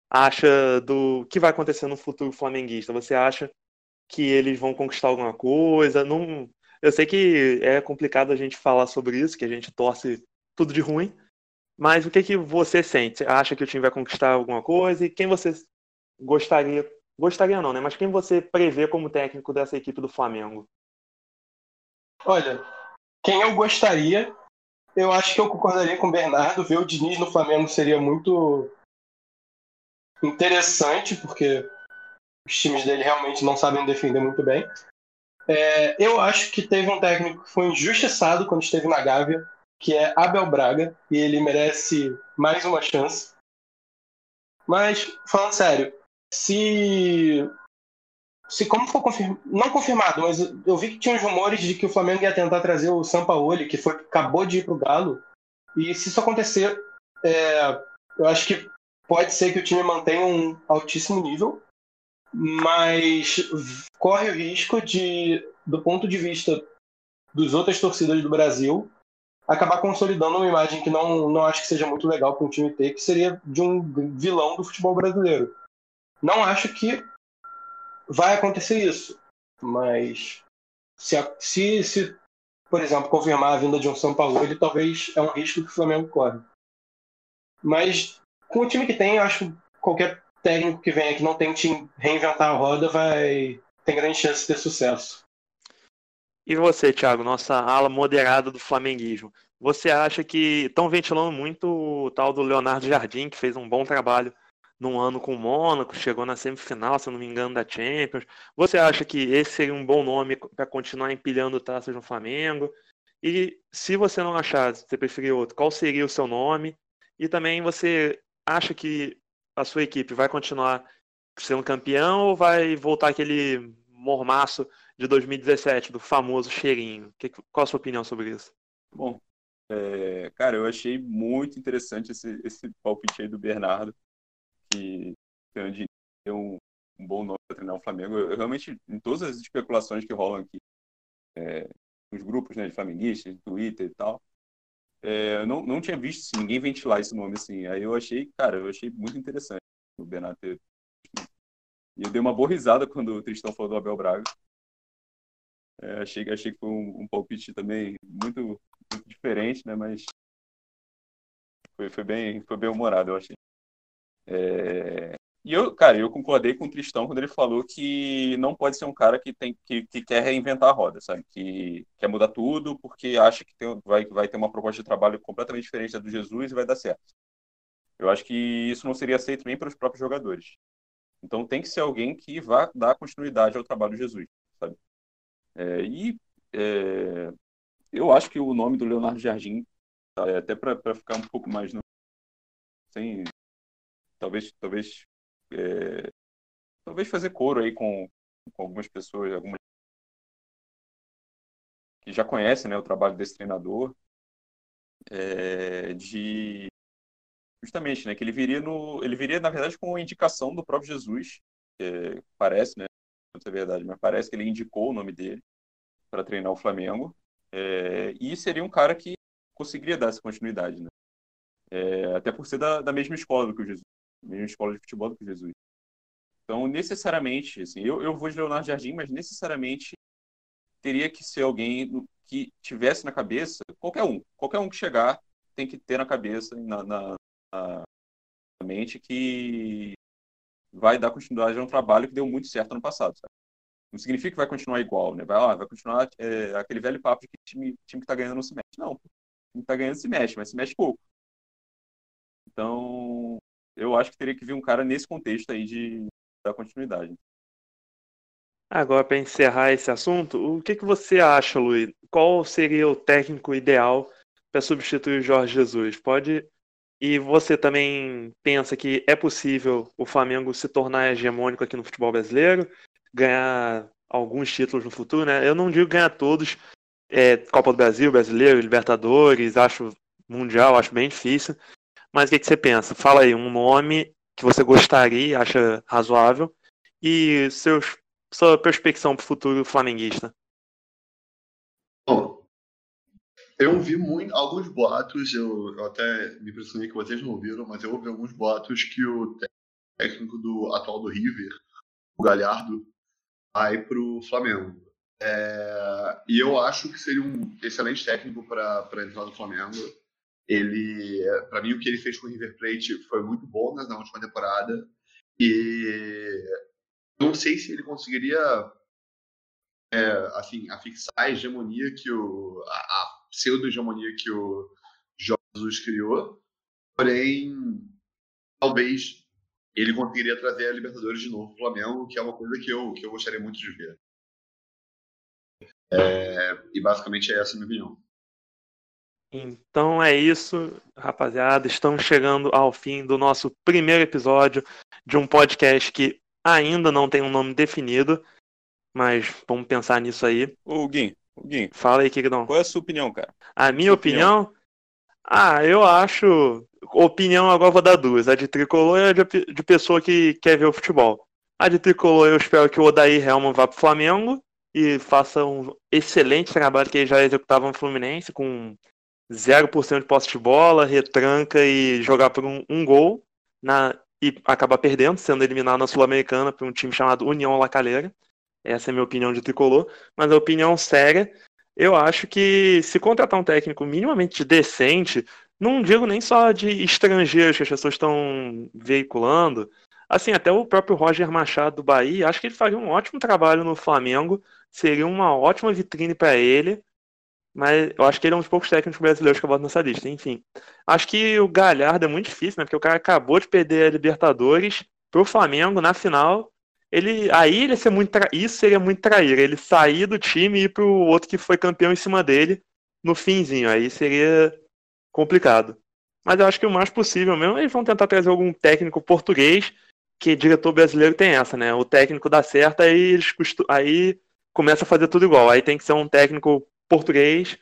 acha do que vai acontecer no futuro flamenguista? Você acha que eles vão conquistar alguma coisa? Não, eu sei que é complicado a gente falar sobre isso, que a gente torce tudo de ruim, mas o que, que você sente? Você acha que o time vai conquistar alguma coisa? E quem você gostaria, gostaria não, né? Mas quem você prevê como técnico dessa equipe do Flamengo? Olha, quem eu gostaria eu acho que eu concordaria com o Bernardo. Ver o Diniz no Flamengo seria muito interessante, porque os times dele realmente não sabem defender muito bem. É, eu acho que teve um técnico que foi injustiçado quando esteve na Gávea, que é Abel Braga, e ele merece mais uma chance. Mas, falando sério, se se como for confirmado, não confirmado, mas eu vi que tinha uns rumores de que o Flamengo ia tentar trazer o Sampaoli, que foi acabou de ir para o Galo, e se isso acontecer, é, eu acho que pode ser que o time mantenha um altíssimo nível, mas corre o risco de, do ponto de vista dos outras torcidas do Brasil, acabar consolidando uma imagem que não, não acho que seja muito legal para um time ter, que seria de um vilão do futebol brasileiro. Não acho que vai acontecer isso. Mas se, se, se, por exemplo, confirmar a vinda de um São Paulo, ele talvez é um risco que o Flamengo corre. Mas com o time que tem, acho que qualquer técnico que venha que não tente reinventar a roda vai tem grande chance de ter sucesso. E você, Thiago, nossa ala moderada do flamenguismo, você acha que estão ventilando muito o tal do Leonardo Jardim, que fez um bom trabalho num ano com o Mônaco, chegou na semifinal, se eu não me engano, da Champions. Você acha que esse seria um bom nome para continuar empilhando taças no Flamengo? E se você não achar, você preferir outro, qual seria o seu nome? E também você acha que a sua equipe vai continuar sendo campeão ou vai voltar aquele mormaço de 2017, do famoso cheirinho? qual a sua opinião sobre isso? Bom, é, cara, eu achei muito interessante esse, esse palpite aí do Bernardo que tem um, um, bom nome para treinar o Flamengo. Eu, realmente, em todas as especulações que rolam aqui, é, nos grupos né, de flamenguistas, Twitter e tal, é, eu não, não tinha visto assim, ninguém ventilar esse nome assim. Aí eu achei, cara, eu achei muito interessante o ter. E eu dei uma boa risada quando o Tristão falou do Abel Braga. É, achei, achei que foi um, um palpite também muito, muito diferente, né? Mas foi, foi, bem, foi bem humorado, eu achei. É... E eu, cara, eu concordei com o Tristão quando ele falou que não pode ser um cara que tem que, que quer reinventar a roda, sabe? Que quer mudar tudo porque acha que tem, vai, vai ter uma proposta de trabalho completamente diferente da do Jesus e vai dar certo. Eu acho que isso não seria aceito nem para os próprios jogadores. Então tem que ser alguém que vá dar continuidade ao trabalho de Jesus, sabe? É, e é, eu acho que o nome do Leonardo Jardim, tá, é, até para ficar um pouco mais no, sem talvez talvez é, talvez fazer coro aí com, com algumas pessoas algumas que já conhecem né, o trabalho desse treinador é, de justamente né que ele viria no ele viria na verdade com a indicação do próprio Jesus é, parece né não é verdade mas parece que ele indicou o nome dele para treinar o Flamengo é, e seria um cara que conseguiria dar essa continuidade né. É, até por ser da, da mesma escola do que o Jesus mesma escola de futebol do que Jesus. Então, necessariamente, assim, eu, eu vou de Leonardo Jardim, mas necessariamente teria que ser alguém que tivesse na cabeça, qualquer um, qualquer um que chegar tem que ter na cabeça, na, na, na mente, que vai dar continuidade a um trabalho que deu muito certo no passado. Sabe? Não significa que vai continuar igual, né? Vai, ah, vai continuar é, aquele velho papo de que time, time que está ganhando não se mexe. Não, o time que está ganhando se mexe, mas se mexe pouco. Então, eu acho que teria que vir um cara nesse contexto aí de dar continuidade. Agora, para encerrar esse assunto, o que, que você acha, Luiz? Qual seria o técnico ideal para substituir o Jorge Jesus? Pode. E você também pensa que é possível o Flamengo se tornar hegemônico aqui no futebol brasileiro, ganhar alguns títulos no futuro, né? Eu não digo ganhar todos, é, Copa do Brasil, Brasileiro, Libertadores, acho Mundial, acho bem difícil. Mas o que, que você pensa? Fala aí um nome que você gostaria, acha razoável, e seus, sua perspectiva para o futuro flamenguista. Bom, eu ouvi muito, alguns boatos, eu, eu, até me impressionei que vocês não ouviram, mas eu ouvi alguns boatos que o técnico do atual do River, o Galhardo, vai para o Flamengo. É, e eu acho que seria um excelente técnico para entrar no Flamengo. Ele, para mim, o que ele fez com o River Plate foi muito bom na última temporada. E não sei se ele conseguiria é, assim, afixar a hegemonia que o. a, a pseudo-hegemonia que o Jesus criou. Porém, talvez ele conseguiria trazer a Libertadores de novo para o Flamengo, que é uma coisa que eu, que eu gostaria muito de ver. É, e basicamente é essa a minha opinião. Então é isso, rapaziada. Estamos chegando ao fim do nosso primeiro episódio de um podcast que ainda não tem um nome definido, mas vamos pensar nisso aí. Ô, Gui, Gui. Fala aí, Kigdon. Qual é a sua opinião, cara? A minha opinião? opinião? Ah, eu acho. Opinião agora vou dar duas. A de tricolor e a de, pessoa que quer ver o futebol. A de tricolor eu espero que o Odair Helman vá pro Flamengo e faça um excelente trabalho que ele já executava no Fluminense, com 0% de posse de bola, retranca e jogar por um, um gol na, e acabar perdendo, sendo eliminado na Sul-Americana por um time chamado União La Calera. Essa é a minha opinião de tricolor. Mas a opinião séria, eu acho que se contratar um técnico minimamente decente, não digo nem só de estrangeiros que as pessoas estão veiculando, assim, até o próprio Roger Machado do Bahia, acho que ele faria um ótimo trabalho no Flamengo, seria uma ótima vitrine para ele, mas eu acho que ele é um dos poucos técnicos brasileiros que eu boto nessa lista. Enfim, acho que o Galhardo é muito difícil, né? Porque o cara acabou de perder a Libertadores pro Flamengo na final. Ele, aí ele ser muito tra... isso seria muito trair, ele sair do time e ir pro outro que foi campeão em cima dele no finzinho. Aí seria complicado. Mas eu acho que o mais possível mesmo, eles vão tentar trazer algum técnico português, que diretor brasileiro tem essa, né? O técnico dá certo, aí eles aí começa a fazer tudo igual. Aí tem que ser um técnico português.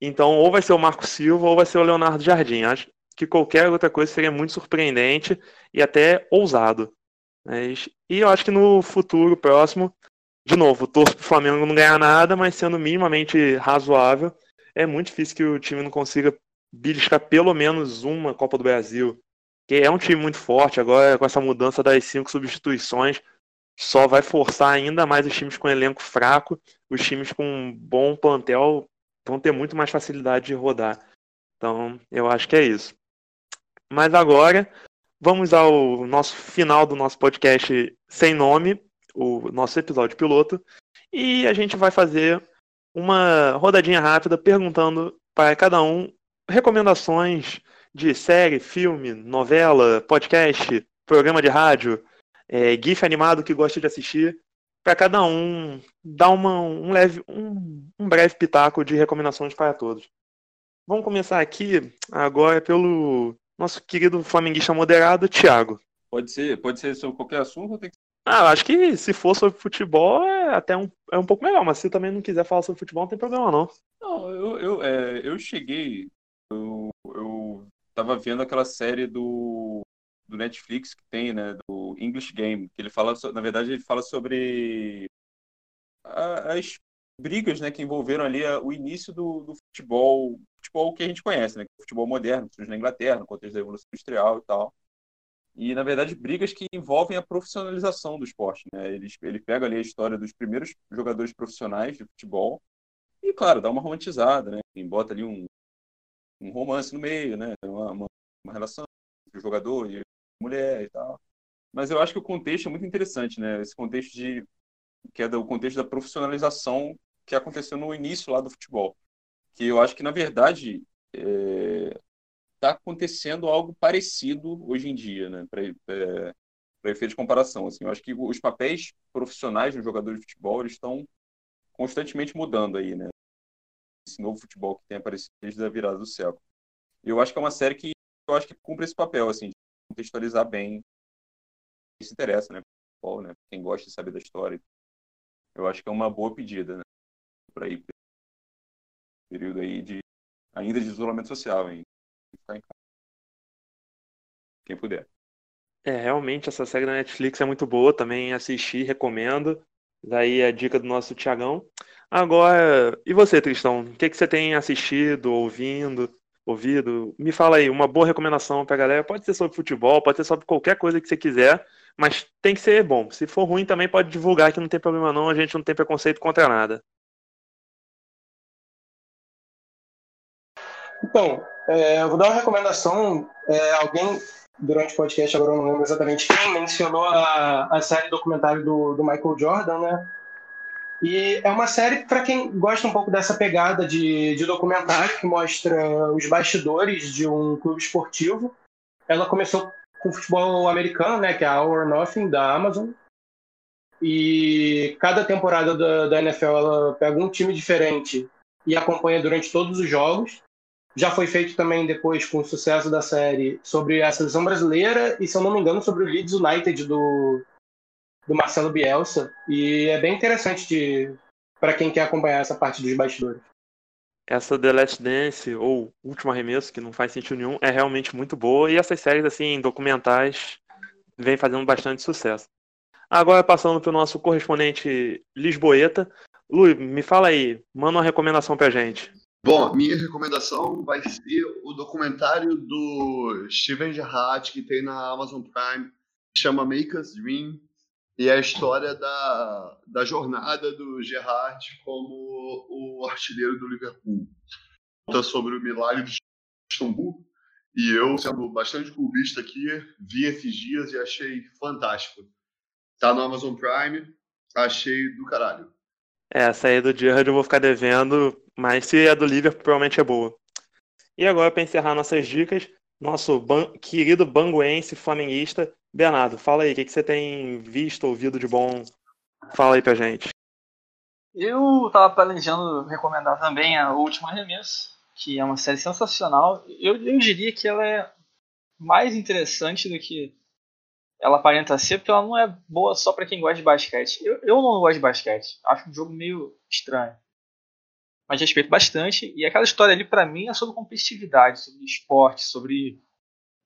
Então, ou vai ser o Marco Silva ou vai ser o Leonardo Jardim. Acho que qualquer outra coisa seria muito surpreendente e até ousado. Mas, e eu acho que no futuro próximo, de novo, torço para o Flamengo não ganhar nada, mas sendo minimamente razoável, é muito difícil que o time não consiga beliscar pelo menos uma Copa do Brasil. Que é um time muito forte, agora com essa mudança das cinco substituições, só vai forçar ainda mais os times com elenco fraco, os times com um bom plantel vão ter muito mais facilidade de rodar. Então, eu acho que é isso. Mas agora, vamos ao nosso final do nosso podcast sem nome, o nosso episódio piloto, e a gente vai fazer uma rodadinha rápida perguntando para cada um recomendações de série, filme, novela, podcast, programa de rádio, é, GIF animado que gosta de assistir, para cada um dar uma, um, leve, um, um breve pitaco de recomendações para todos. Vamos começar aqui agora pelo nosso querido flamenguista moderado, Thiago. Pode ser, pode ser sobre qualquer assunto ou tem que ah, acho que se for sobre futebol é até um, é um pouco melhor, mas se também não quiser falar sobre futebol, não tem problema não. Não, eu, eu, é, eu cheguei, eu, eu tava vendo aquela série do do Netflix que tem, né, do English Game, que ele fala, na verdade, ele fala sobre as brigas, né, que envolveram ali o início do, do futebol, futebol que a gente conhece, né, futebol moderno, que surge na Inglaterra, no contexto da Revolução Industrial e tal. E, na verdade, brigas que envolvem a profissionalização do esporte, né? Ele, ele pega ali a história dos primeiros jogadores profissionais de futebol e, claro, dá uma romantizada, né? E bota ali um, um romance no meio, né? Uma, uma, uma relação entre o jogador e mulher e tal. Mas eu acho que o contexto é muito interessante, né? Esse contexto de que é o contexto da profissionalização que aconteceu no início lá do futebol, que eu acho que na verdade está é, acontecendo algo parecido hoje em dia, né? Para é, efeito de comparação, assim, eu acho que os papéis profissionais dos jogadores de futebol estão constantemente mudando aí, né? Esse novo futebol que tem aparecido desde a virada do século. Eu acho que é uma série que eu acho que cumpre esse papel, assim, contextualizar bem quem se interessa, né? Futebol, né? Quem gosta de saber da história. Eu acho que é uma boa pedida, né? Para ir Período aí de ainda de isolamento social, hein? Ficar em casa. Quem puder. É, realmente essa série da Netflix é muito boa, também assisti, recomendo. Daí a dica do nosso Tiagão. Agora, e você, Tristão? O que, que você tem assistido, ouvindo, ouvido? Me fala aí, uma boa recomendação pra galera. Pode ser sobre futebol, pode ser sobre qualquer coisa que você quiser, mas tem que ser bom. Se for ruim, também pode divulgar que não tem problema não, a gente não tem preconceito contra nada. Então, é, eu vou dar uma recomendação. É, alguém, durante o podcast, agora eu não lembro exatamente quem, mencionou a, a série documentário do, do Michael Jordan, né? E é uma série para quem gosta um pouco dessa pegada de, de documentário, que mostra os bastidores de um clube esportivo. Ela começou com futebol americano, né, que é a All or Nothing, da Amazon. E cada temporada da, da NFL ela pega um time diferente e acompanha durante todos os jogos. Já foi feito também depois com o sucesso da série sobre a seleção brasileira e, se eu não me engano, sobre o Leeds United do, do Marcelo Bielsa. E é bem interessante para quem quer acompanhar essa parte dos bastidores. Essa The Last Dance, ou Último Arremesso, que não faz sentido nenhum, é realmente muito boa. E essas séries, assim, documentais, vem fazendo bastante sucesso. Agora, passando para o nosso correspondente Lisboeta. Lu, me fala aí, manda uma recomendação para gente. Bom, minha recomendação vai ser o documentário do Steven Gerrard que tem na Amazon Prime, que chama Make Us Dream, e a história da, da jornada do Gerrard como o artilheiro do Liverpool. Conta sobre o milagre de Istambul, e eu, sendo bastante clubista aqui, vi esses dias e achei fantástico. Tá no Amazon Prime, achei do caralho. É, essa aí do Gerrard eu vou ficar devendo, mas se é do Liverpool, provavelmente é boa. E agora, para encerrar nossas dicas, nosso ban querido banguense flamenguista, Bernardo, fala aí, o que, que você tem visto, ouvido de bom? Fala aí pra gente. Eu estava planejando recomendar também a Última Arremesso, que é uma série sensacional. Eu, eu diria que ela é mais interessante do que ela aparenta ser, porque ela não é boa só para quem gosta de basquete. Eu, eu não gosto de basquete, acho um jogo meio estranho mas respeito bastante. E aquela história ali, para mim, é sobre competitividade, sobre esporte, sobre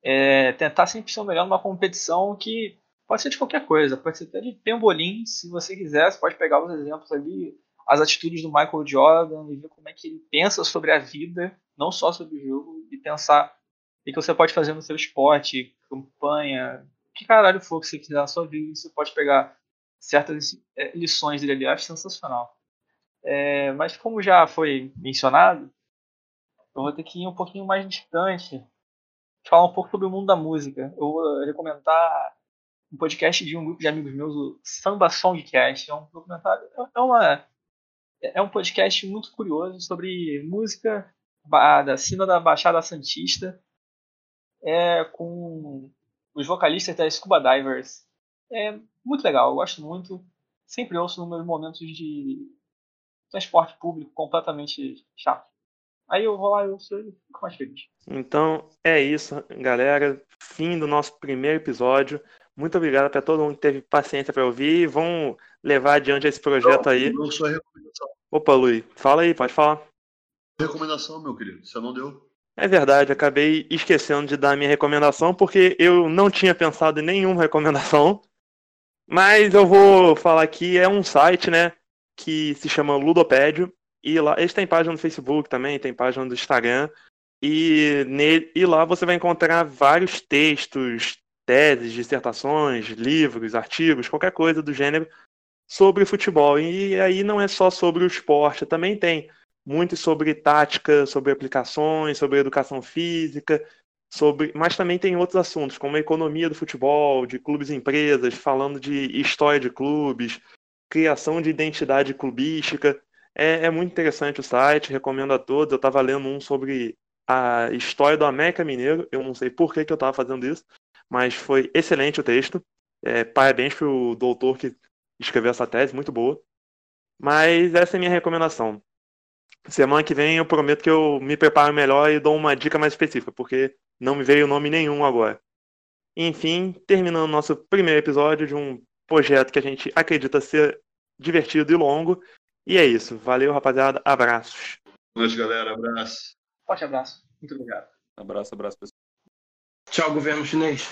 é, tentar sempre ser o melhor numa competição que pode ser de qualquer coisa, pode ser até de pembolim, se você quiser, você pode pegar os exemplos ali, as atitudes do Michael Jordan e ver como é que ele pensa sobre a vida, não só sobre o jogo, e pensar o que você pode fazer no seu esporte, campanha, que caralho for que você quiser na sua vida, você pode pegar certas é, lições dele ali, acho sensacional. É, mas como já foi mencionado, eu vou ter que ir um pouquinho mais distante, falar um pouco sobre o mundo da música. Eu vou recomendar um podcast de um grupo de amigos meus, o Samba Songcast. É um documentário, é uma é um podcast muito curioso sobre música da cena da Baixada Santista, é com os vocalistas da Scuba Divers. É muito legal, eu gosto muito. Sempre ouço nos meus momentos de transporte público completamente chato. Aí eu vou lá e eu fico mais feliz. Então é isso, galera. Fim do nosso primeiro episódio. Muito obrigado para todo mundo que teve paciência para ouvir. e Vão levar adiante esse projeto não, aí. Não sua recomendação. Opa, Luiz, fala aí, pode falar. Recomendação, meu querido, você não deu. É verdade, acabei esquecendo de dar a minha recomendação porque eu não tinha pensado em nenhuma recomendação. Mas eu vou falar aqui, é um site, né? que se chama Ludopédio. E lá, eles têm página no Facebook também, tem página do Instagram. E, nele, e lá você vai encontrar vários textos, teses, dissertações, livros, artigos, qualquer coisa do gênero sobre futebol. E aí não é só sobre o esporte, também tem muito sobre tática, sobre aplicações, sobre educação física, sobre, mas também tem outros assuntos, como a economia do futebol, de clubes e empresas, falando de história de clubes, criação de identidade clubística. É, é muito interessante o site, recomendo a todos. Eu estava lendo um sobre a história do América Mineiro. Eu não sei por que, que eu estava fazendo isso, mas foi excelente o texto. É, parabéns para o doutor que escreveu essa tese, muito boa. Mas essa é a minha recomendação. Semana que vem eu prometo que eu me preparo melhor e dou uma dica mais específica, porque não me veio nome nenhum agora. Enfim, terminando nosso primeiro episódio de um projeto que a gente acredita ser divertido e longo. E é isso. Valeu, rapaziada. Abraços. Boa noite, galera. Abraço. Forte abraço. Muito obrigado. Abraço, abraço, pessoal. Tchau, governo chinês.